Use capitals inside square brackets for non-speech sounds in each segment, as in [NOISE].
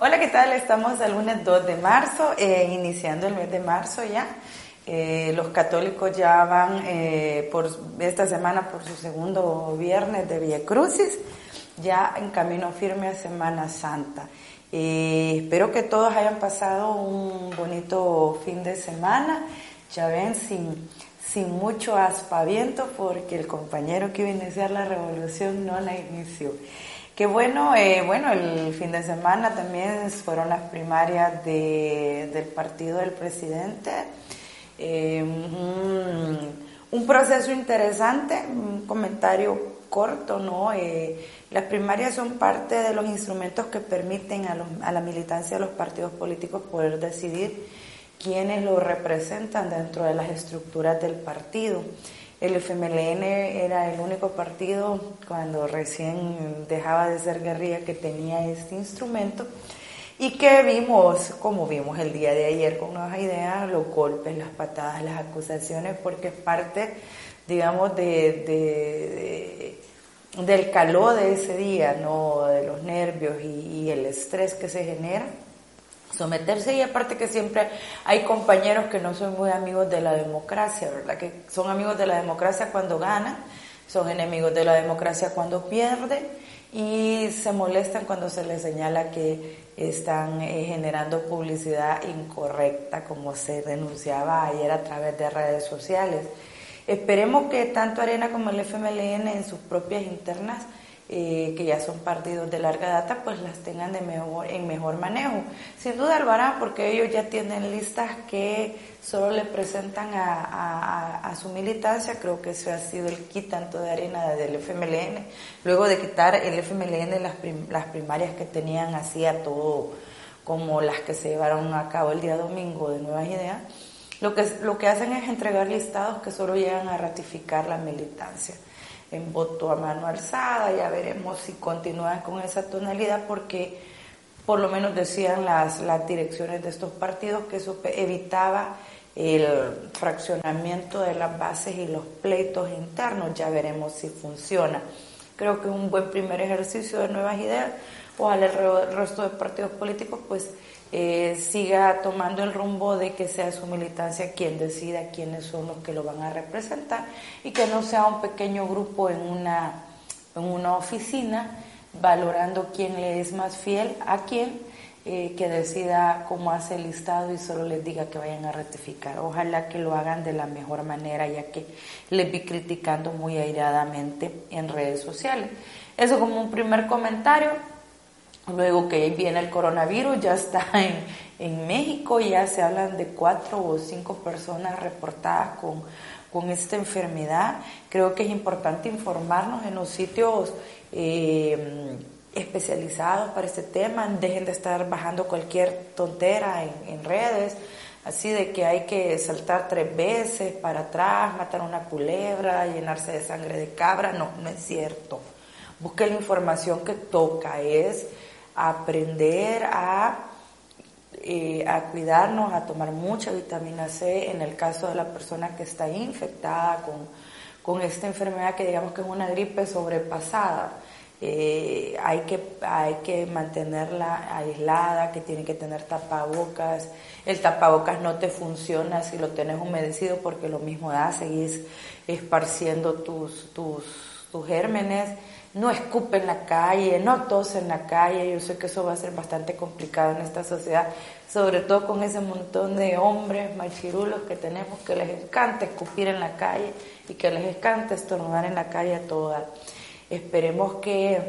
Hola, ¿qué tal? Estamos el lunes 2 de marzo, eh, iniciando el mes de marzo ya. Eh, los católicos ya van eh, por esta semana por su segundo viernes de Via Crucis, ya en camino firme a Semana Santa. espero que todos hayan pasado un bonito fin de semana, ya ven, sin, sin mucho aspaviento, porque el compañero que iba a iniciar la revolución no la inició. Qué bueno, eh, bueno, el fin de semana también fueron las primarias del partido del presidente. Eh, un, proceso interesante, un comentario corto, ¿no? Eh, las primarias son parte de los instrumentos que permiten a, a la militancia de los partidos políticos poder decidir quiénes lo representan dentro de las estructuras del partido. El FMLN era el único partido cuando recién dejaba de ser guerrilla que tenía este instrumento y que vimos, como vimos el día de ayer con Nuevas Ideas, los golpes, las patadas, las acusaciones, porque es parte, digamos, de, del calor de ese día, ¿no? de los nervios y el estrés que se genera someterse y aparte que siempre hay compañeros que no son muy amigos de la democracia, ¿verdad? Que son amigos de la democracia cuando ganan, son enemigos de la democracia cuando pierden y se molestan cuando se les señala que están eh, generando publicidad incorrecta como se denunciaba ayer a través de redes sociales. Esperemos que tanto Arena como el FMLN en sus propias internas eh, que ya son partidos de larga data, pues las tengan de mejor, en mejor manejo. Sin duda lo harán porque ellos ya tienen listas que solo le presentan a, su militancia, creo que eso ha sido el kit de arena del FMLN, luego de quitar el FMLN las, las primarias que tenían así a todo como las que se llevaron a cabo el día domingo de Nuevas Ideas, lo que, lo que hacen es entregar listados que solo llegan a ratificar la militancia en voto a mano alzada, ya veremos si continúan con esa tonalidad porque por lo menos decían las, las direcciones de estos partidos que eso evitaba el fraccionamiento de las bases y los pleitos internos, ya veremos si funciona. Creo que es un buen primer ejercicio de nuevas ideas, ojalá el resto de partidos políticos pues eh, siga tomando el rumbo de que sea su militancia quien decida quiénes son los que lo van a representar y que no sea un pequeño grupo en una, en una oficina valorando quién le es más fiel a quién, eh, que decida cómo hace el listado y solo les diga que vayan a rectificar. Ojalá que lo hagan de la mejor manera, ya que les vi criticando muy airadamente en redes sociales. Eso como un primer comentario. Luego que viene el coronavirus, ya está [LAUGHS] en, en México, ya se hablan de cuatro o cinco personas reportadas con, con esta enfermedad. Creo que es importante informarnos en los sitios eh, especializados para este tema. Dejen de estar bajando cualquier tontera en, en, redes, así de que hay que saltar tres veces para atrás, matar una culebra, llenarse de sangre de cabra. No, no es cierto. Busque la información que toca, es aprender a, eh, a cuidarnos, a tomar mucha vitamina C en el caso de la persona que está infectada con, con esta enfermedad que digamos que es una gripe sobrepasada. Eh, hay, que, hay que mantenerla aislada, que tiene que tener tapabocas. El tapabocas no te funciona si lo tienes humedecido porque lo mismo da, seguís esparciendo tus, tus, tus gérmenes no escupe en la calle, no tose en la calle. Yo sé que eso va a ser bastante complicado en esta sociedad, sobre todo con ese montón de hombres machirulos que tenemos que les encanta escupir en la calle y que les encanta estornudar en la calle a todas. Esperemos que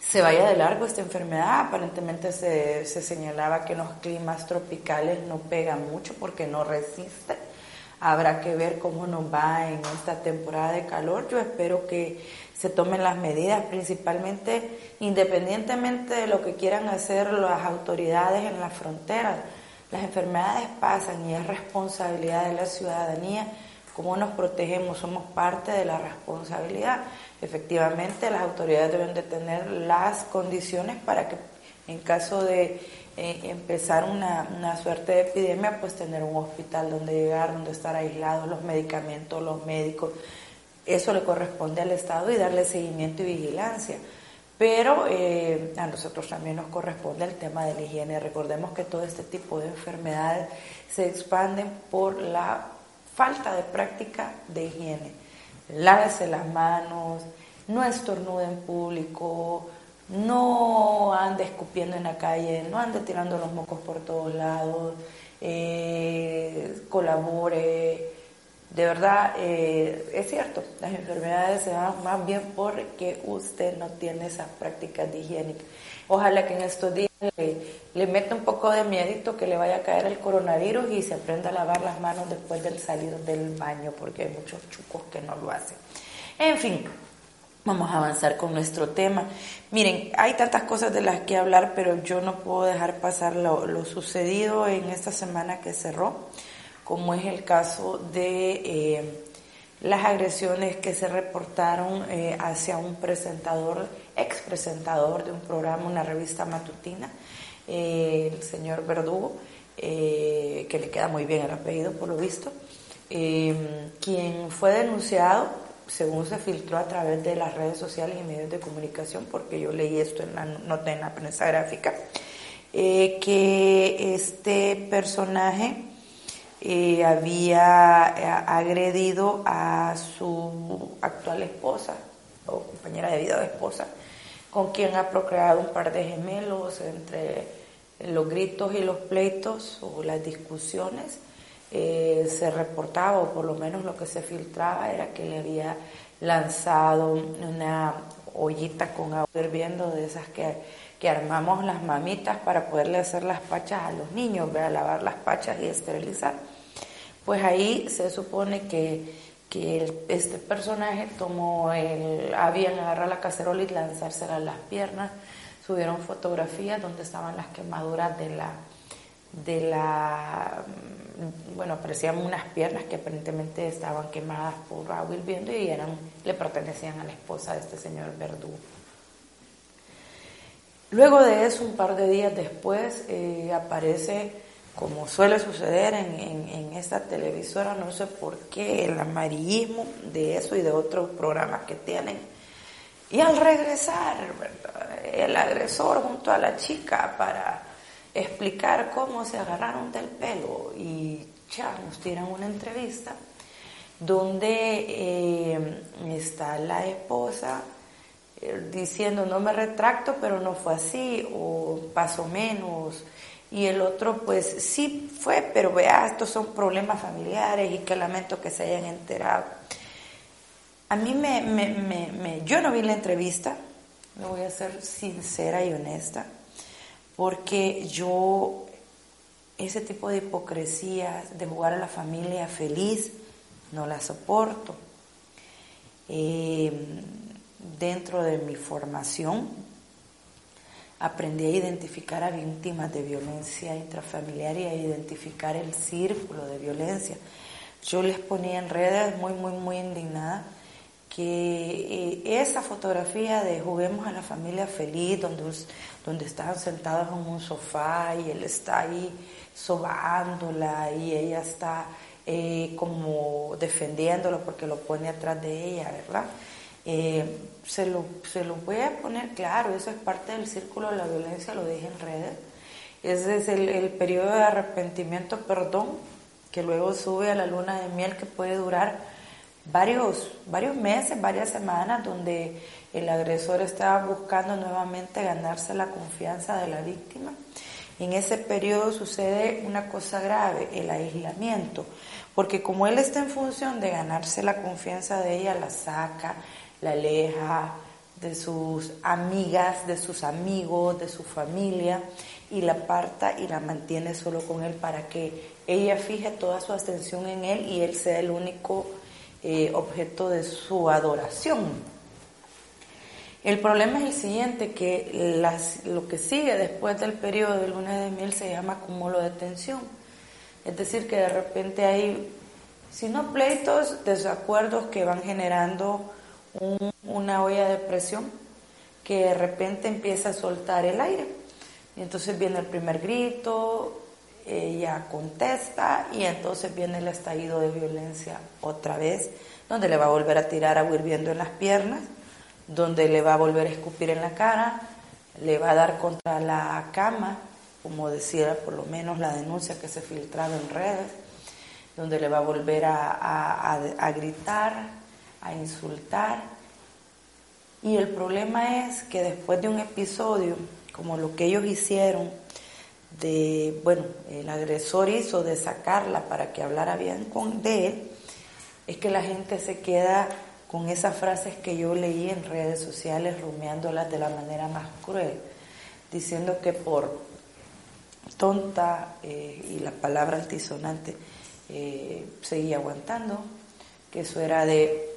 se vaya de largo esta enfermedad. Aparentemente se, se señalaba que los climas tropicales no pegan mucho porque no resisten. Habrá que ver cómo nos va en esta temporada de calor. Yo espero que se tomen las medidas, principalmente independientemente de lo que quieran hacer las autoridades en las fronteras. Las enfermedades pasan y es responsabilidad de la ciudadanía cómo nos protegemos, somos parte de la responsabilidad. Efectivamente, las autoridades deben de tener las condiciones para que en caso de eh, empezar una, una, suerte de epidemia, pues tener un hospital donde llegar, donde estar aislados, los medicamentos, los médicos, eso le corresponde al Estado y darle seguimiento y vigilancia. pero eh, a nosotros también nos corresponde el tema de la higiene. Recordemos que todo este tipo de enfermedades se expanden por la falta de práctica de higiene. Lávese las manos, no estornude en público, no ande escupiendo en la calle, no ande tirando los mocos por todos lados, eh, colabore. De verdad, eh, es cierto, las enfermedades se van más bien porque usted no tiene esas prácticas de higiene. Ojalá que en estos días le, meta un poco de miedito que le vaya a caer el coronavirus y se aprenda a lavar las manos después del salir del baño, porque hay muchos chucos que no lo hacen. En fin, Vamos a avanzar con nuestro tema. Miren, hay tantas cosas de las que hablar, pero yo no puedo dejar pasar lo, sucedido en esta semana que cerró, como es el caso de eh, las agresiones que se reportaron eh, hacia un presentador, ex presentador de un programa, una revista matutina, eh, el señor Verdugo, que le queda muy bien el apellido por lo visto, quien fue denunciado según se filtró a través de las redes sociales y medios de comunicación, porque yo leí esto en la nota en la prensa gráfica, que este personaje eh, había eh, agredido a su actual esposa o compañera de vida o esposa, con quien ha procreado un par de gemelos entre los gritos y los pleitos o las discusiones eh, se reportaba, o por lo menos lo que se filtraba, era que le había lanzado una ollita con agua hirviendo de esas que, que armamos las mamitas para poderle hacer las pachas a los niños, a lavar las pachas y esterilizar. Pues ahí se supone que, que este personaje tomó el avión, agarrar la cacerola y lanzársela a las piernas. Subieron fotografías donde estaban las quemaduras de la, de la bueno, aparecían unas piernas que aparentemente estaban quemadas por agua hirviendo y eran, le pertenecían a la esposa de este señor Verdugo. Luego de eso, un par de días después, eh, aparece, como suele suceder en, en, esta televisora, no sé por qué, el amarillismo de eso y de otros programas que tienen. Y al regresar, el agresor junto a la chica para explicar cómo se agarraron del pelo y ya nos tiran una entrevista donde eh, está la esposa eh, diciendo no me retracto pero no fue así o pasó menos y el otro pues sí fue pero vea estos son problemas familiares y que lamento que se hayan enterado a mí me, me, me yo no vi la entrevista me voy a ser sincera y honesta porque yo ese tipo de hipocresía de jugar a la familia feliz no la soporto. Eh, dentro de mi formación aprendí a identificar a víctimas de violencia intrafamiliar y a identificar el círculo de violencia. Yo les ponía en redes muy, muy, muy indignada que eh, esa fotografía de juguemos a la familia feliz, donde, donde estaban sentados en un sofá y él está ahí sobándola y ella está eh, como defendiéndolo porque lo pone atrás de ella, ¿verdad? Eh, se, lo, se lo voy a poner claro, eso es parte del círculo de la violencia, lo dije en redes. Ese es el, el periodo de arrepentimiento, perdón, que luego sube a la luna de miel que puede durar varios, varios meses, varias semanas, donde el agresor estaba buscando nuevamente ganarse la confianza de la víctima. En ese periodo sucede una cosa grave, el aislamiento, porque como él está en función de ganarse la confianza de ella, la saca, la aleja de sus amigas, de sus amigos, de su familia, y la aparta y la mantiene solo con él para que ella fije toda su atención en él y él sea el único eh, objeto de su adoración. El problema es el siguiente, que las, lo que sigue después del periodo de luna de miel se llama acumulo de tensión. Es decir, que de repente hay, si no pleitos, desacuerdos que van generando una olla de presión que de repente empieza a soltar el aire. Y entonces viene el primer grito, ella contesta y entonces viene el estallido de violencia otra vez, donde le va a volver a tirar agua hirviendo en las piernas, donde le va a volver a escupir en la cara, le va a dar contra la cama, como decía por lo menos la denuncia que se filtraba en redes, donde le va a volver a, gritar, a insultar. Y el problema es que después de un episodio como lo que ellos hicieron, de, bueno, el agresor hizo de sacarla para que hablara bien con, de él, es que la gente se queda con esas frases que yo leí en redes sociales, rumiándolas de la manera más cruel, diciendo que por tonta eh, y la palabra altisonante eh, seguía aguantando, que eso era de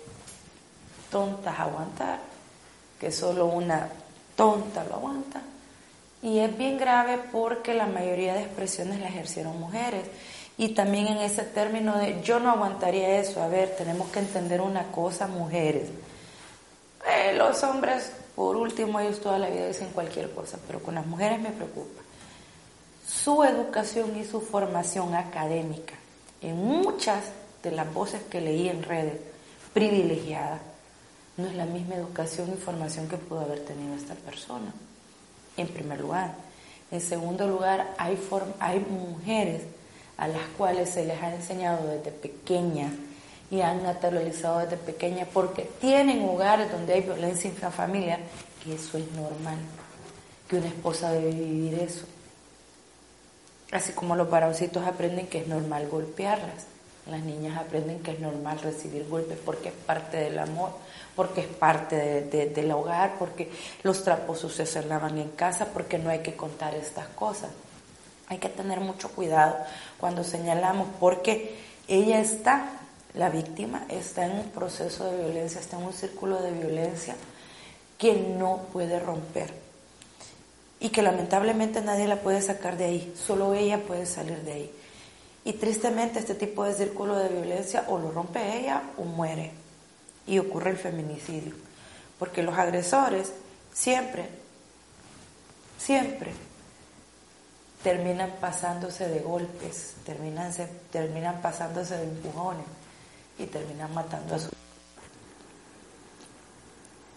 tontas aguantar, que solo una tonta lo aguanta. Y es bien grave porque la mayoría de expresiones la ejercieron mujeres. Y también en ese término de yo no aguantaría eso, a ver, tenemos que entender una cosa, mujeres. Eh, los hombres, por último, ellos toda la vida dicen cualquier cosa, pero con las mujeres me preocupa. Su educación y su formación académica, en muchas de las voces que leí en redes, privilegiadas, no es la misma educación y formación que pudo haber tenido esta persona, en primer lugar. En segundo lugar, hay, hay mujeres a las cuales se les ha enseñado desde pequeñas y han naturalizado desde pequeñas porque tienen hogares donde hay violencia intrafamiliar, que eso es normal, que una esposa debe vivir eso. Así como los varoncitos aprenden que es normal golpearlas, las niñas aprenden que es normal recibir golpes porque es parte del amor, porque es parte del hogar, porque los trapos sucios se lavan en casa, porque no hay que contar estas cosas. Hay que tener mucho cuidado cuando señalamos porque ella está, la víctima está en un proceso de violencia, está en un círculo de violencia que no puede romper y que lamentablemente nadie la puede sacar de ahí, solo ella puede salir de ahí. Y tristemente este tipo de círculo de violencia o lo rompe ella o muere. Y ocurre el feminicidio, porque los agresores siempre, siempre terminan pasándose de golpes, terminan, se, terminan pasándose de empujones y terminan matando a su...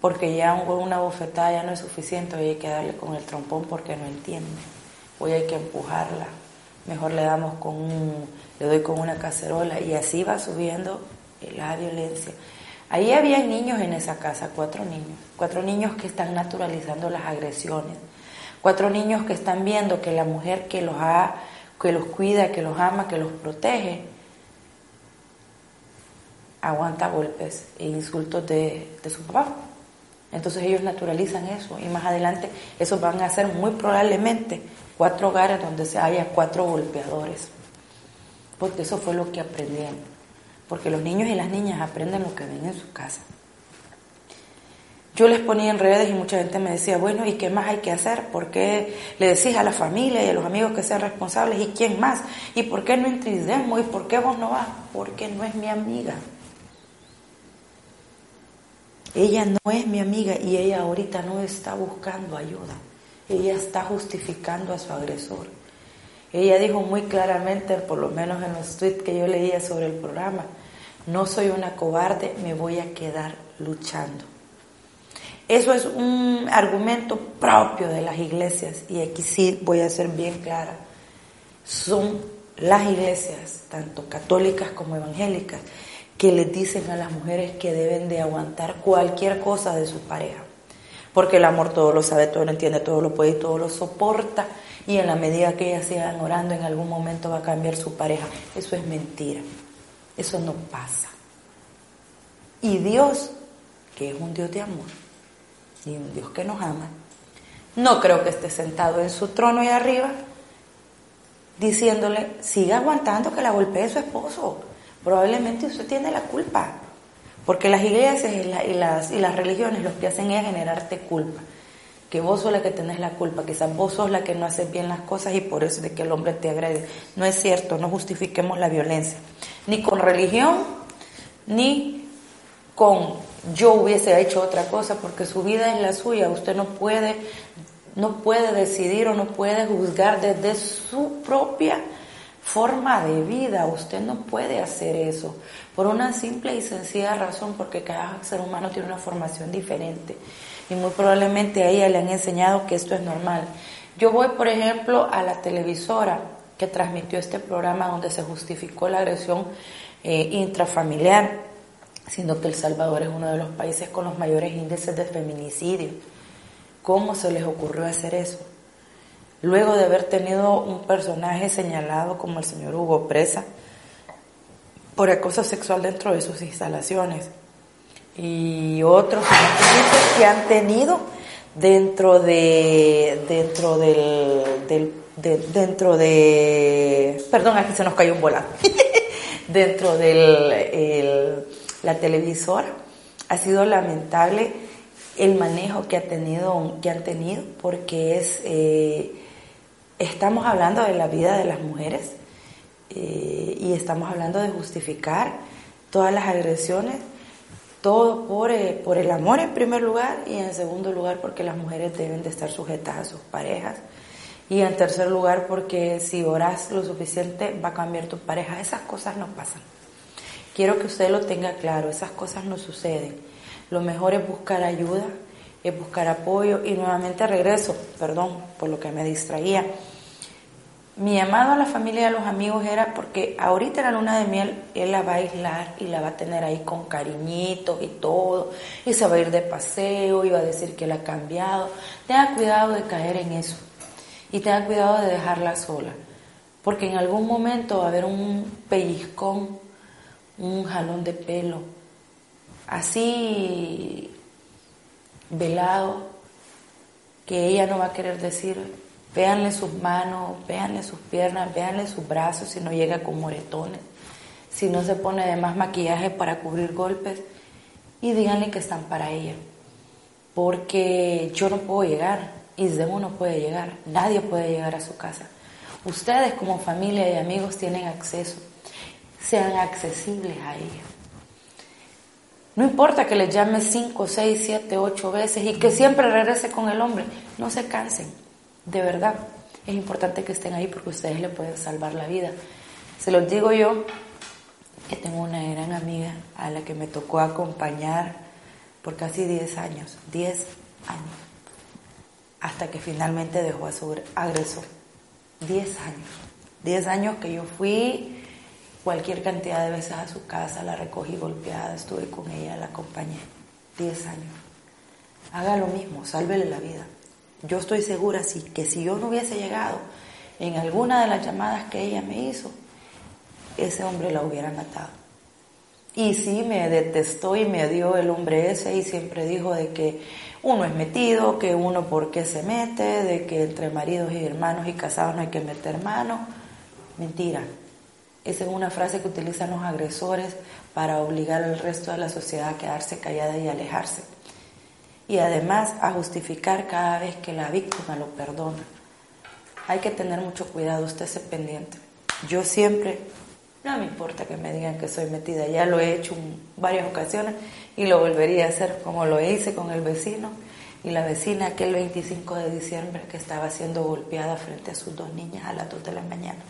Porque ya una bofetada ya no es suficiente, hoy hay que darle con el trompón porque no entiende, hoy hay que empujarla, mejor le damos con un, le doy con una cacerola y así va subiendo la violencia. Ahí había niños en esa casa, cuatro niños, cuatro niños que están naturalizando las agresiones Cuatro niños que están viendo que la mujer que los, ha, que los cuida, que los ama, que los protege, aguanta golpes e insultos de, de su papá. Entonces ellos naturalizan eso y más adelante esos van a ser muy probablemente cuatro hogares donde se haya cuatro golpeadores. Porque eso fue lo que aprendieron. Porque los niños y las niñas aprenden lo que ven en su casa. Yo les ponía en redes y mucha gente me decía, bueno, ¿y qué más hay que hacer? ¿Por qué le decís a la familia y a los amigos que sean responsables? ¿Y quién más? ¿Y por qué no intrigamos? ¿Y por qué vos no vas? Porque no es mi amiga. Ella no es mi amiga y ella ahorita no está buscando ayuda. Ella está justificando a su agresor. Ella dijo muy claramente, por lo menos en los tweets que yo leía sobre el programa, no soy una cobarde, me voy a quedar luchando. Eso es un argumento propio de las iglesias y aquí sí voy a ser bien clara. Son las iglesias, tanto católicas como evangélicas, que les dicen a las mujeres que deben de aguantar cualquier cosa de su pareja. Porque el amor todo lo sabe, todo lo entiende, todo lo puede y todo lo soporta. Y en la medida que ellas sigan orando, en algún momento va a cambiar su pareja. Eso es mentira. Eso no pasa. Y Dios, que es un Dios de amor, y un Dios que nos ama, no creo que esté sentado en su trono y arriba diciéndole, siga aguantando que la golpee su esposo. Probablemente usted tiene la culpa. Porque las iglesias y, las, religiones lo que hacen es generarte culpa. Que vos sos la que tenés la culpa, quizás vos sos la que no haces bien las cosas y por eso de que el hombre te agrede. No es cierto, no justifiquemos la violencia. Ni con religión, ni con yo hubiese hecho otra cosa porque su vida es la suya. Usted no puede, no puede decidir o no puede juzgar desde su propia forma de vida. Usted no puede hacer eso por una simple y sencilla razón, porque cada ser humano tiene una formación diferente. Y muy probablemente a ella le han enseñado que esto es normal. Yo voy, por ejemplo, a la televisora que transmitió este programa donde se justificó la agresión eh, intrafamiliar, siendo que El Salvador es uno de los países con los mayores índices de feminicidio. ¿Cómo se les ocurrió hacer eso? Luego de haber tenido un personaje señalado como el señor Hugo Presa por acoso sexual dentro de sus instalaciones. Y otros que han tenido dentro de dentro del, dentro de perdón aquí se nos cayó un volante. [LAUGHS] Dentro de la televisora ha sido lamentable el manejo que ha tenido que han tenido porque es eh, estamos hablando de la vida de las mujeres eh, y estamos hablando de justificar todas las agresiones, todo por, eh, por el amor en primer lugar y en segundo lugar porque las mujeres deben de estar sujetas a sus parejas y en tercer lugar porque si oras lo suficiente va a cambiar tu pareja. Esas cosas no pasan. Quiero que usted lo tenga claro, esas cosas no suceden. Lo mejor es buscar ayuda, es buscar apoyo y nuevamente regreso, perdón por lo que me distraía. Mi llamado a la familia y a los amigos era porque ahorita la luna de miel él la va a aislar y la va a tener ahí con cariñitos y todo, y se va a ir de paseo y va a decir que la ha cambiado. Tenga cuidado de caer en eso y tenga cuidado de dejarla sola, porque en algún momento va a haber un pellizcón, un jalón de pelo, así velado que ella no va a querer decir, véanle sus manos, véanle sus piernas, véanle sus brazos si no llega con moretones, si no se pone de más maquillaje para cubrir golpes y díganle que están para ella, porque yo no puedo llegar, Isdemo no puede llegar, nadie puede llegar a su casa. Ustedes como familia y amigos tienen acceso, sean accesibles a ella. No importa que le llame 5, 6, 7, 8 veces y que siempre regrese con el hombre. No se cansen. De verdad, es importante que estén ahí porque ustedes le pueden salvar la vida. Se los digo yo, que tengo una gran amiga a la que me tocó acompañar por casi 10 años. 10 años. Hasta que finalmente dejó a su agresor. 10 años. 10 años que yo fui cualquier cantidad de veces a su casa, la recogí golpeada, estuve con ella, la acompañé. Diez años. Haga lo mismo, sálvele la vida. Yo estoy segura sí, que si yo no hubiese llegado en alguna de las llamadas que ella me hizo, ese hombre la hubiera matado. Y sí, me detestó y me dio el hombre ese y siempre dijo de que uno es metido, que uno por qué se mete, de que entre maridos y hermanos y casados no hay que meter mano. Mentira, esa es una frase que utilizan los agresores para obligar al resto de la sociedad a quedarse callada y alejarse. Y además a justificar cada vez que la víctima lo perdona. Hay que tener mucho cuidado, usted se pendiente. Yo siempre, no me importa que me digan que soy metida, ya lo he hecho en varias ocasiones y lo volvería a hacer como lo hice con el vecino y la vecina aquel 25 de diciembre que estaba siendo golpeada frente a sus dos niñas a las 2 de la mañana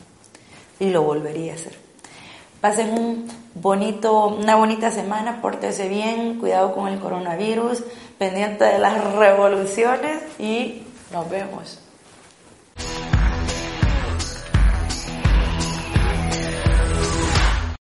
y lo volvería a hacer. Pasen un bonito, una bonita semana, pórtese bien, cuidado con el coronavirus, pendiente de las revoluciones y nos vemos.